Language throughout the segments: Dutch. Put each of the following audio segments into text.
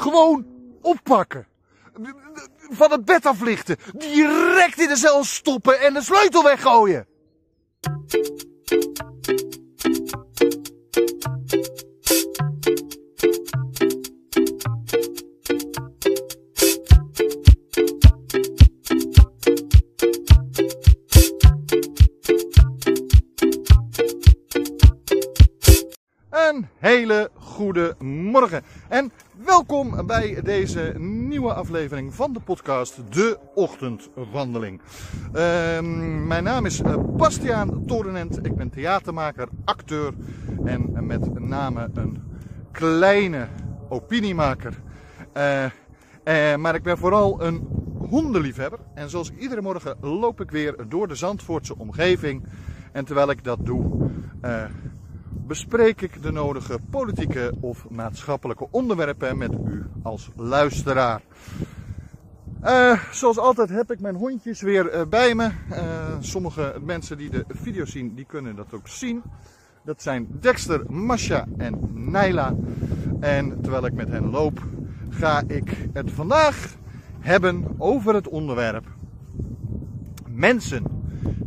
Gewoon oppakken. Van het bed aflichten. Direct in de cel stoppen en de sleutel weggooien. Een hele goede morgen en welkom bij deze nieuwe aflevering van de podcast De Ochtendwandeling. Ehm, mijn naam is eh, Bastiaan Torenent, ik ben theatermaker, acteur en met name een kleine opiniemaker. Eh, eh, maar ik ben vooral een hondenliefhebber en zoals iedere morgen loop ik weer door de Zandvoortse omgeving. En terwijl ik dat doe, bespreek ik de nodige politieke of maatschappelijke onderwerpen met u als luisteraar. Eh, zoals altijd heb ik mijn hondjes weer eh, bij me. Eh, sommige mensen die de video zien, die kunnen dat ook zien. Dat zijn Dexter, Masha en Naila. En terwijl ik met hen loop, ga ik het vandaag hebben over het onderwerp mensen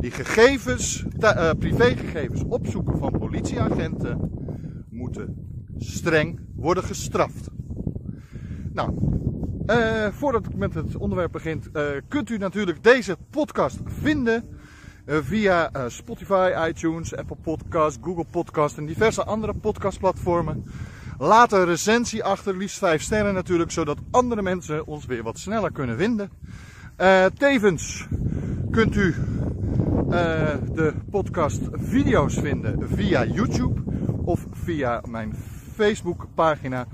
die gegevens, uh, privégegevens opzoeken van politieagenten, moeten streng worden gestraft. Nou, uh, voordat ik met het onderwerp begin, uh, kunt u natuurlijk deze podcast vinden via Spotify, iTunes, Apple Podcast, Google Podcast en diverse andere podcastplatformen. Laat een recensie achter, liefst 5 sterren natuurlijk, zodat andere mensen ons weer wat sneller kunnen vinden. tevens kunt u uh, de podcast video's vinden via YouTube of via mijn Facebook pagina.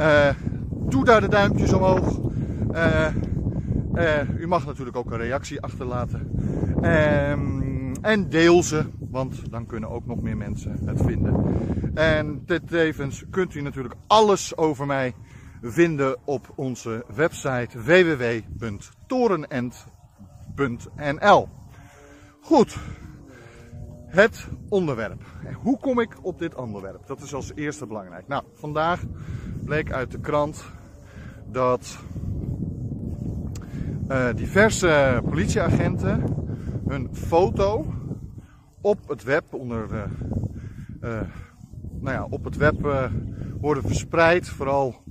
Uh, doe daar de duimpjes omhoog. Uh, u mag natuurlijk ook een reactie achterlaten. Ehm, en deel ze, want dan kunnen ook nog meer mensen het vinden. En tevens kunt u natuurlijk alles over mij vinden op onze website www.torenend.nl. Goed, het onderwerp. En hoe kom ik op dit onderwerp? Dat is als eerste belangrijk. Nou, vandaag bleek uit de krant dat uh, diverse politieagenten hun foto op het web onder uh, uh, nou ja, op het web worden verspreid, vooral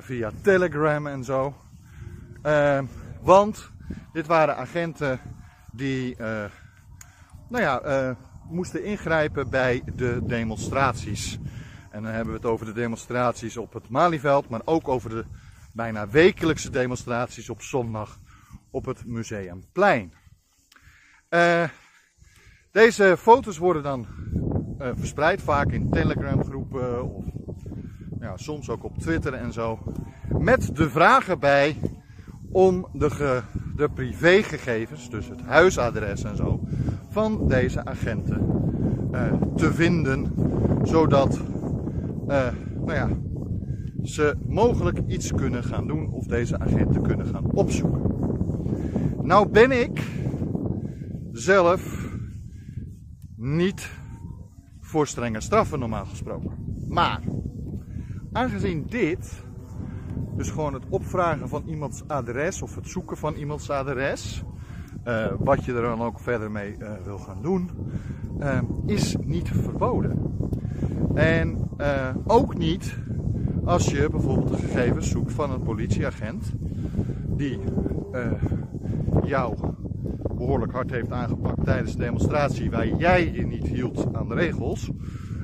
via Telegram en zo. want dit waren agenten die uh, nou ja, uh, moesten ingrijpen bij de demonstraties. En dan hebben we het over de demonstraties op het Malieveld, maar ook over de bijna wekelijkse demonstraties op zondag op het Museumplein. Uh, deze foto's worden dan verspreid, vaak in Telegram groepen of ja, soms ook op Twitter en zo. Met de vraag erbij om de, de privégegevens, dus het huisadres en zo, van deze agenten uh, te vinden, zodat uh, nou ja, ze mogelijk iets kunnen gaan doen of deze agenten kunnen gaan opzoeken. Nou ben ik zelf niet voor strenge straffen normaal gesproken. Maar aangezien dit dus gewoon het opvragen van iemands adres of het zoeken van iemands adres. Uh, wat je er dan ook verder mee uh, wil gaan doen, uh, is niet verboden. En ook niet als je bijvoorbeeld de gegevens zoekt van een politieagent die jou behoorlijk hard heeft aangepakt tijdens de demonstratie waar jij je niet hield aan de regels.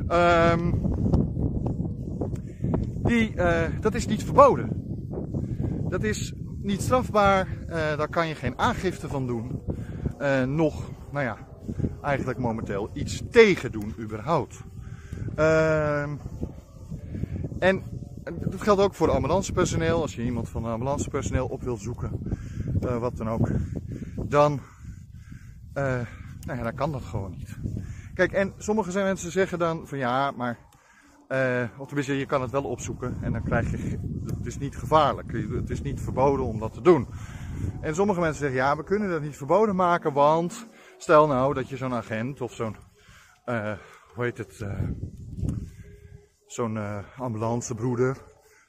Ehm, die, dat is niet verboden. Dat is niet strafbaar, uh, daar kan je geen aangifte van doen. Uh, nog, nou ja, eigenlijk momenteel iets tegen doen überhaupt. Uh, en dat geldt ook voor ambulancepersoneel. Als je iemand van ambulancepersoneel op wil zoeken, uh, wat dan ook, dan, nou ja, dan kan dat gewoon niet. Kijk, en sommige mensen zeggen dan van ja, maar uh, of tenminste, je kan het wel opzoeken en dan krijg je. Het is niet gevaarlijk. Het is niet verboden om dat te doen. En sommige mensen zeggen: ja, we kunnen dat niet verboden maken, want stel nou dat je zo'n agent of zo'n. Uh, hoe heet het? Uh, zo'n ambulancebroeder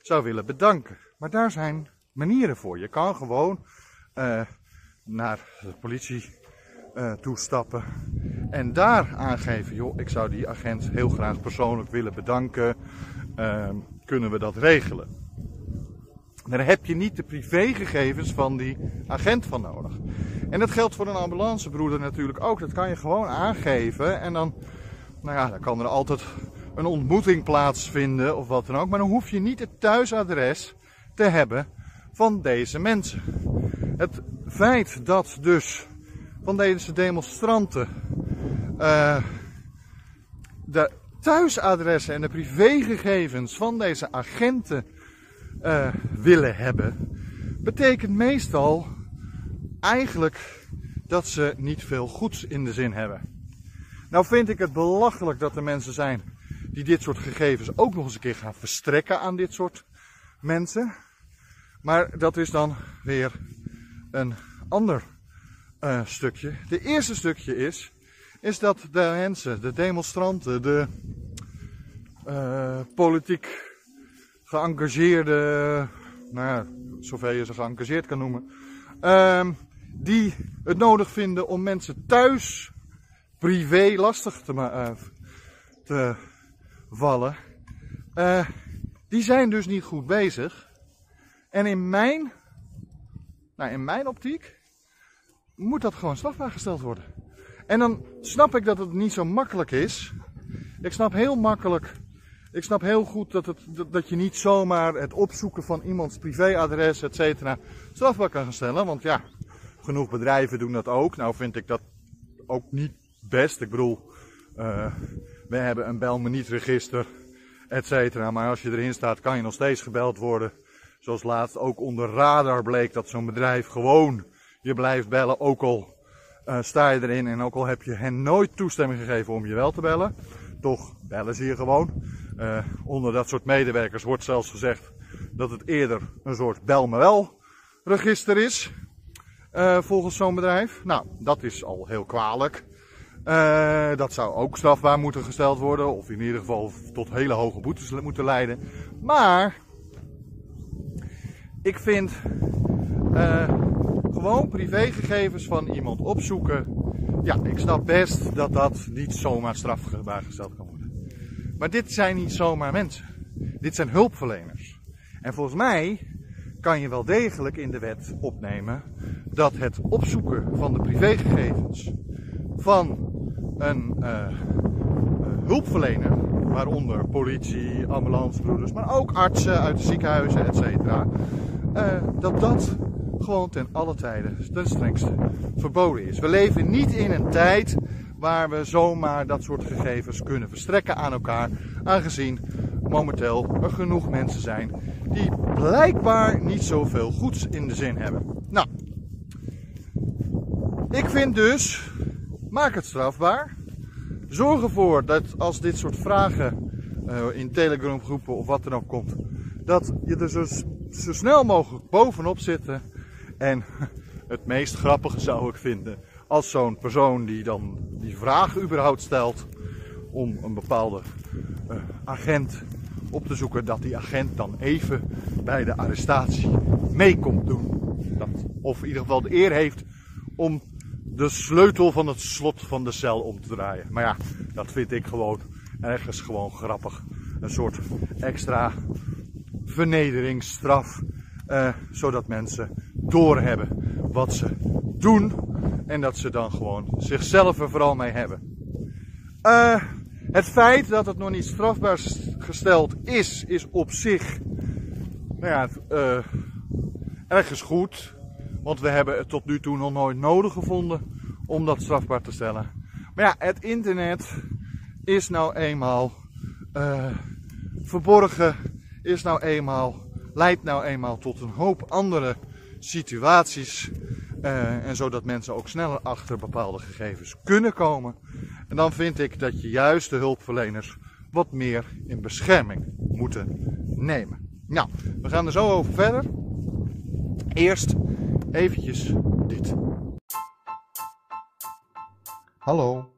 zou willen bedanken. Maar daar zijn manieren voor. Je kan gewoon naar de politie toestappen en daar aangeven, joh, ik zou die agent heel graag persoonlijk willen bedanken. Uh, kunnen we dat regelen? Daar heb je niet de privégegevens van die agent van nodig. En dat geldt voor een ambulancebroeder natuurlijk ook. Dat kan je gewoon aangeven en dan, nou ja, dan kan er altijd een ontmoeting plaatsvinden of wat dan ook. Maar dan hoef je niet het thuisadres te hebben van deze mensen. Het feit dat dus van deze demonstranten uh, de thuisadressen en de privégegevens van deze agenten uh, willen hebben, betekent meestal eigenlijk dat ze niet veel goeds in de zin hebben. Nou vind ik het belachelijk dat er mensen zijn die dit soort gegevens ook nog eens een keer gaan verstrekken aan dit soort mensen. Maar dat is dan weer een ander uh, stukje. De eerste stukje is, is dat de mensen, de demonstranten, de uh, politiek geëngageerde, nou ja, zover je ze geëngageerd kan noemen, uh, die het nodig vinden om mensen thuis privé lastig te, uh, te vallen, uh, die zijn dus niet goed bezig. En in mijn, nou in mijn optiek, moet dat gewoon strafbaar gesteld worden. En dan snap ik dat het niet zo makkelijk is. Ik snap heel makkelijk, ik snap heel goed dat, het, dat je niet zomaar het opzoeken van iemands privéadres, et cetera, strafbaar kan stellen. Want ja, genoeg bedrijven doen dat ook. Nou vind ik dat ook niet best. Ik bedoel, uh, we hebben een bel me niet register, et cetera. Maar als je erin staat, kan je nog steeds gebeld worden. Zoals laatst ook onder radar bleek dat zo'n bedrijf gewoon je blijft bellen, ook al uh, sta je erin en ook al heb je hen nooit toestemming gegeven om je wel te bellen. Toch bellen ze je gewoon. Uh, onder dat soort medewerkers wordt zelfs gezegd dat het eerder een soort bel me wel register is. Uh, volgens zo'n bedrijf. Nou, dat is al heel kwalijk. Dat zou ook strafbaar moeten gesteld worden. Of in ieder geval tot hele hoge boetes moeten leiden. Maar ik vind gewoon privégegevens van iemand opzoeken. Ja, ik snap best dat dat niet zomaar strafbaar gesteld kan worden. Maar dit zijn niet zomaar mensen. Dit zijn hulpverleners. En volgens mij kan je wel degelijk in de wet opnemen dat het opzoeken van de privégegevens van een uh, hulpverlener, waaronder politie, ambulancebroeders, maar ook artsen uit de ziekenhuizen, etc., uh, dat dat gewoon ten alle tijden ten strengste verboden is. We leven niet in een tijd waar we zomaar dat soort gegevens kunnen verstrekken aan elkaar, aangezien momenteel er genoeg mensen zijn die blijkbaar niet zoveel goeds in de zin hebben. Nou, ik vind dus, maak het strafbaar. Zorg ervoor dat als dit soort vragen uh, in Telegram groepen of wat dan ook komt, dat je er zo, zo snel mogelijk bovenop zit en het meest grappige zou ik vinden als zo'n persoon die dan die vraag überhaupt stelt om een bepaalde uh, agent op te zoeken, dat die agent dan even bij de arrestatie mee komt doen. Dat, of in ieder geval de eer heeft om de sleutel van het slot van de cel om te draaien. Maar ja, dat vind ik gewoon ergens gewoon grappig. Een soort extra vernederingsstraf. Uh, zodat mensen doorhebben wat ze doen. En dat ze dan gewoon zichzelf er vooral mee hebben. Uh, het feit dat het nog niet strafbaar gesteld is, is op zich nou ja, uh, ergens goed. Want we hebben het tot nu toe nog nooit nodig gevonden om dat strafbaar te stellen. Maar ja, het internet is nou eenmaal uh, verborgen, is nou eenmaal, leidt nou eenmaal tot een hoop andere situaties. Uh, en zodat mensen ook sneller achter bepaalde gegevens kunnen komen. En dan vind ik dat je juist de hulpverleners wat meer in bescherming moeten nemen. Nou, we gaan er zo over verder. Eerst eventjes dit. Hallo,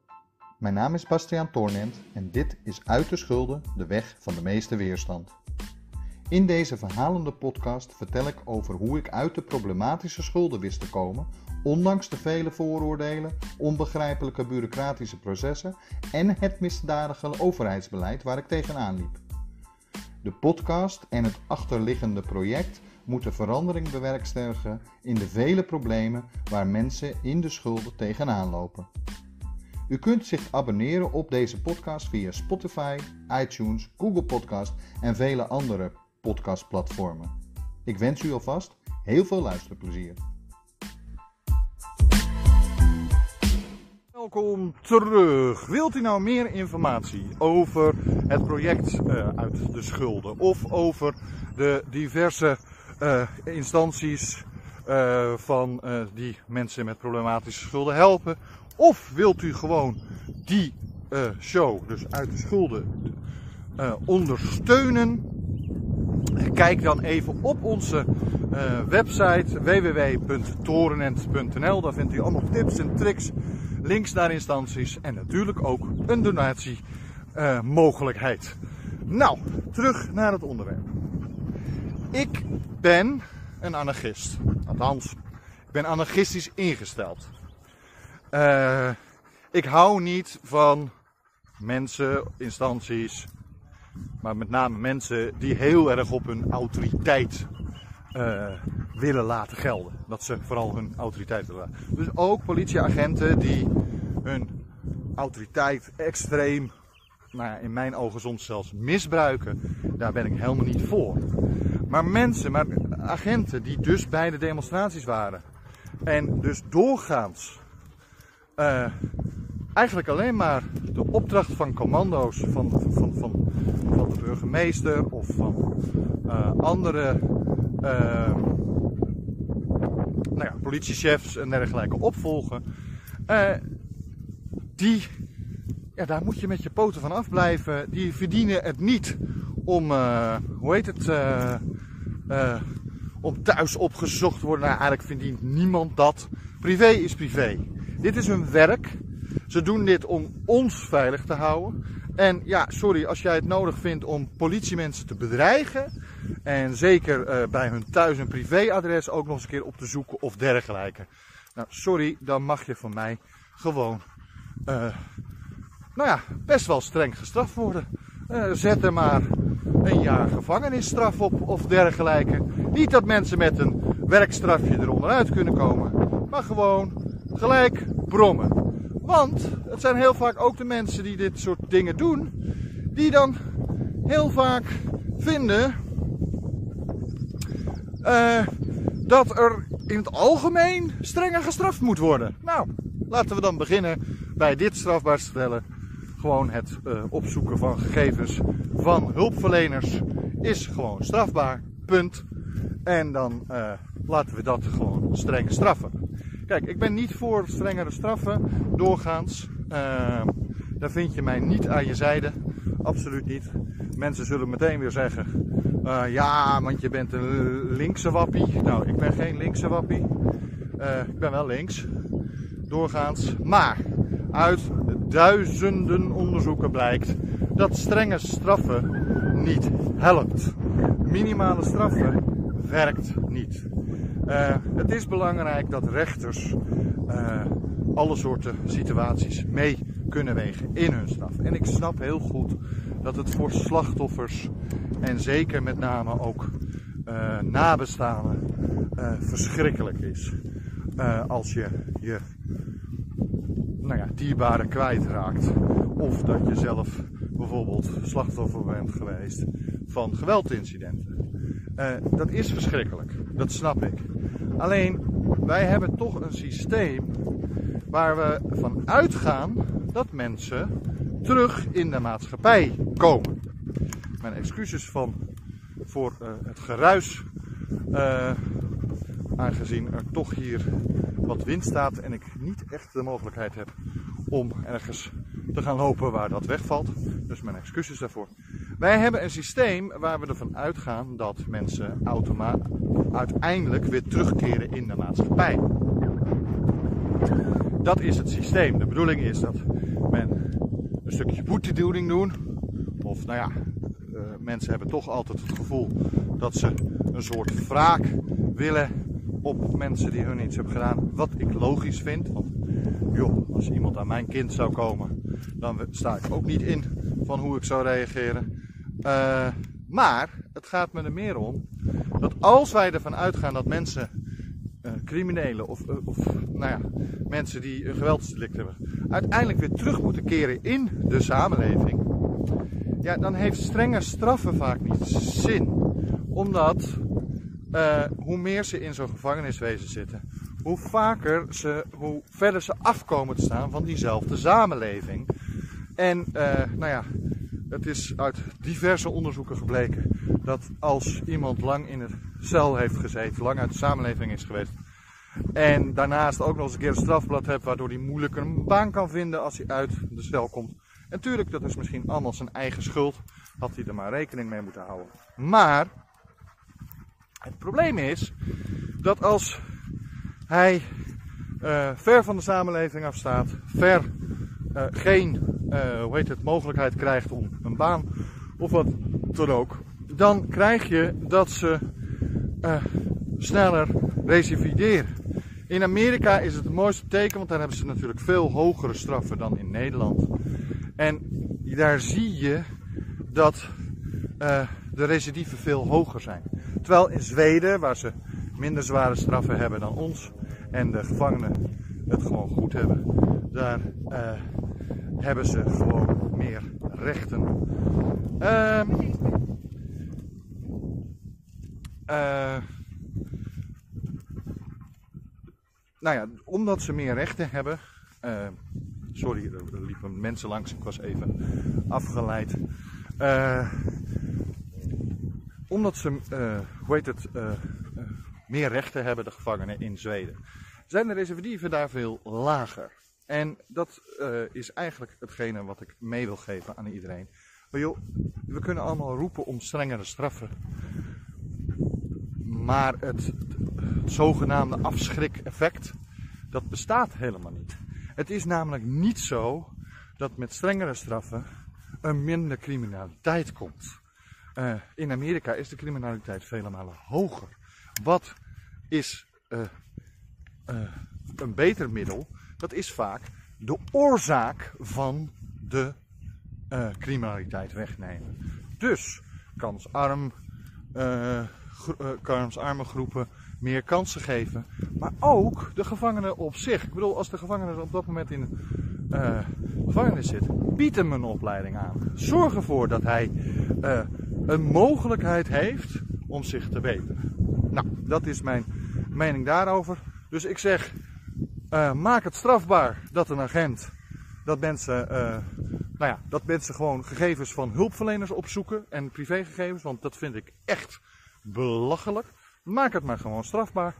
mijn naam is Bastiaan Toornent en dit is Uit de Schulden, de weg van de meeste weerstand. In deze verhalende podcast vertel ik over hoe ik uit de problematische schulden wist te komen, ondanks de vele vooroordelen, onbegrijpelijke bureaucratische processen en het misdadige overheidsbeleid waar ik tegenaan liep. De podcast en het achterliggende project moeten verandering bewerkstelligen in de vele problemen waar mensen in de schulden tegenaan lopen. U kunt zich abonneren op deze podcast via Spotify, iTunes, Google Podcast en vele andere podcastplatformen. Ik wens u alvast heel veel luisterplezier. Welkom terug. Wilt u nou meer informatie over het project uh, uit de schulden of over de diverse uh, instanties uh, van die mensen met problematische schulden helpen? Of wilt u gewoon die show, dus uit de schulden, ondersteunen? Kijk dan even op onze uh, website www.torenent.nl. Daar vindt u allemaal tips en tricks, links naar instanties en natuurlijk ook een donatiemogelijkheid. Uh, nou, terug naar het onderwerp. Ik ben een anarchist. Althans, ik ben anarchistisch ingesteld. Uh, ik hou niet van mensen, instanties, maar met name mensen die heel erg op hun autoriteit uh, willen laten gelden. Dat ze vooral hun autoriteit willen laten. Dus ook politieagenten die hun autoriteit extreem, nou ja, in mijn ogen soms zelfs misbruiken, daar ben ik helemaal niet voor. Maar mensen, maar agenten die dus bij de demonstraties waren en dus doorgaans uh, eigenlijk alleen maar de opdracht van commando's van, van, van, burgemeester of van uh, andere uh, nou ja, politiechefs en dergelijke opvolgen. Uh, die, ja, daar moet je met je poten van afblijven. Die verdienen het niet om, hoe heet het, om thuis opgezocht te worden. Nou, eigenlijk verdient niemand dat. Privé is privé. Dit is hun werk. Ze doen dit om ons veilig te houden. En ja, sorry, als jij het nodig vindt om politiemensen te bedreigen. En zeker uh, bij hun thuis- en privéadres ook nog eens een keer op te zoeken of dergelijke. Nou, sorry, dan mag je van mij gewoon, uh, nou ja, best wel streng gestraft worden. Uh, zet er maar een jaar gevangenisstraf op of dergelijke. Niet dat mensen met een werkstrafje eronder uit kunnen komen, maar gewoon gelijk brommen. Want het zijn heel vaak ook de mensen die dit soort dingen doen, die dan heel vaak vinden uh, dat er in het algemeen strenger gestraft moet worden. Nou, laten we dan beginnen bij dit strafbaar stellen. Gewoon het uh, opzoeken van gegevens van hulpverleners is gewoon strafbaar. Punt. En dan uh, laten we dat gewoon streng straffen. Kijk, ik ben niet voor strengere straffen, doorgaans. Uh, daar vind je mij niet aan je zijde. Absoluut niet. Mensen zullen meteen weer zeggen: uh, Ja, want je bent een linkse wappie. Nou, ik ben geen linkse wappie. Uh, ik ben wel links. Doorgaans. Maar uit duizenden onderzoeken blijkt dat strenge straffen niet helpt. Minimale straffen werkt niet. Uh, het is belangrijk dat rechters uh, alle soorten situaties mee kunnen wegen in hun straf. En ik snap heel goed dat het voor slachtoffers en zeker met name ook uh, nabestaanden verschrikkelijk is. als je je nou ja, dierbare kwijtraakt. Of dat je zelf bijvoorbeeld slachtoffer bent geweest van geweldincidenten. dat is verschrikkelijk, dat snap ik. Alleen, wij hebben toch een systeem waar we van uitgaan dat mensen terug in de maatschappij komen. Mijn excuses van, voor uh, het geruis, uh, aangezien er toch hier wat wind staat en ik niet echt de mogelijkheid heb om ergens te gaan lopen waar dat wegvalt. Dus mijn excuses daarvoor. Wij hebben een systeem waar we ervan uitgaan dat mensen uiteindelijk weer terugkeren in de maatschappij. Dat is het systeem. De bedoeling is dat men een stukje boetedoening doen. Of nou ja, uh, mensen hebben toch altijd het gevoel dat ze een soort wraak willen op mensen die hun iets hebben gedaan. Wat ik logisch vind. Want joh, als iemand aan mijn kind zou komen, dan sta ik ook niet in van hoe ik zou reageren. Uh, maar het gaat me er meer om dat als wij ervan uitgaan dat mensen, uh, criminelen of, uh, of nou ja, mensen die een geweldsdelict hebben, uiteindelijk weer terug moeten keren in de samenleving, ja, dan heeft strenge straffen vaak niet zin. Omdat hoe meer ze in zo'n gevangeniswezen zitten, hoe vaker ze, hoe verder ze afkomen te staan van diezelfde samenleving. En nou ja, het is uit diverse onderzoeken gebleken dat als iemand lang in het cel heeft gezeten, lang uit de samenleving is geweest, en daarnaast ook nog eens een keer een strafblad heeft, waardoor hij moeilijker een baan kan vinden als hij uit de cel komt. En natuurlijk, dat is misschien allemaal zijn eigen schuld, had hij er maar rekening mee moeten houden. Maar het probleem is dat als hij uh, ver van de samenleving afstaat, ver uh, geen uh, hoe heet het, mogelijkheid krijgt om een baan of wat dan ook, dan krijg je dat ze uh, sneller recivideren. In Amerika is het het mooiste teken, want daar hebben ze natuurlijk veel hogere straffen dan in Nederland. En daar zie je dat uh, de recidieven veel hoger zijn. Terwijl in Zweden, waar ze minder zware straffen hebben dan ons en de gevangenen het gewoon goed hebben, daar hebben ze gewoon meer rechten. Uh, nou ja, omdat ze meer rechten hebben. Uh, sorry, er liepen mensen langs, ik was even afgeleid. Uh, omdat ze, hoe heet het, meer rechten hebben, de gevangenen in Zweden, zijn de recidieven daar veel lager. En dat uh, is eigenlijk hetgene wat ik mee wil geven aan iedereen. Maar joh, we kunnen allemaal roepen om strengere straffen. Maar het, zogenaamde afschrik-effect, dat bestaat helemaal niet. Het is namelijk niet zo dat met strengere straffen er minder criminaliteit komt. Uh, in Amerika is de criminaliteit vele malen hoger. Wat is uh, een beter middel? Dat is vaak de oorzaak van de uh, criminaliteit wegnemen. Dus kansarm, uh, kansarme groepen meer kansen geven, maar ook de gevangenen op zich. Ik bedoel, als de gevangene op dat moment in uh, gevangenis zit, bied hem een opleiding aan. Zorg ervoor dat hij een mogelijkheid heeft om zich te beteren. Nou, dat is mijn mening daarover. Dus ik zeg, uh, maak het strafbaar dat een agent, dat mensen, uh, nou ja, dat mensen gewoon gegevens van hulpverleners opzoeken en privégegevens, want dat vind ik echt belachelijk. Maak het maar gewoon strafbaar.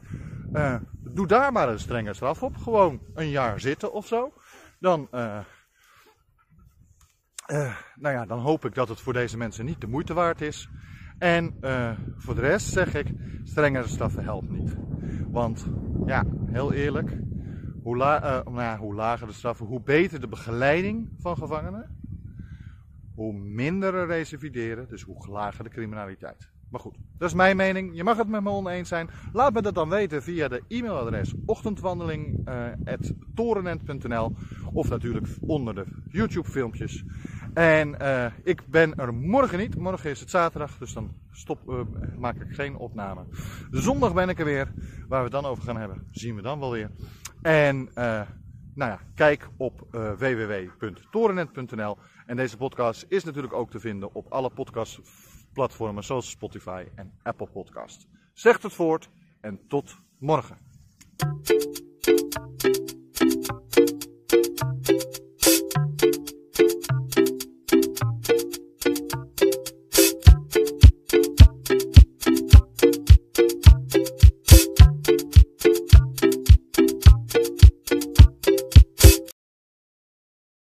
Uh, doe daar maar een strenge straf op. Gewoon een jaar zitten of zo. Dan, nou ja, dan hoop ik dat het voor deze mensen niet de moeite waard is. En voor de rest zeg ik, strengere straffen helpt niet. Want ja, heel eerlijk, uh, nou hoe lager de straffen, hoe beter de begeleiding van gevangenen, hoe minder er recivideren, dus hoe lager de criminaliteit. Maar goed, dat is mijn mening. Je mag het met me oneens zijn. Laat me dat dan weten via de e-mailadres ochtendwandeling.torenent.nl uh, of natuurlijk onder de YouTube filmpjes. En uh, ik ben er morgen niet. Morgen is het zaterdag, dus dan stop, maak ik geen opname. Zondag ben ik er weer. Waar we het dan over gaan hebben, zien we dan wel weer. En uh, nou ja, kijk op www.torennet.nl. En deze podcast is natuurlijk ook te vinden op alle podcastplatformen zoals Spotify en Apple Podcast. Zegt het voort en tot morgen.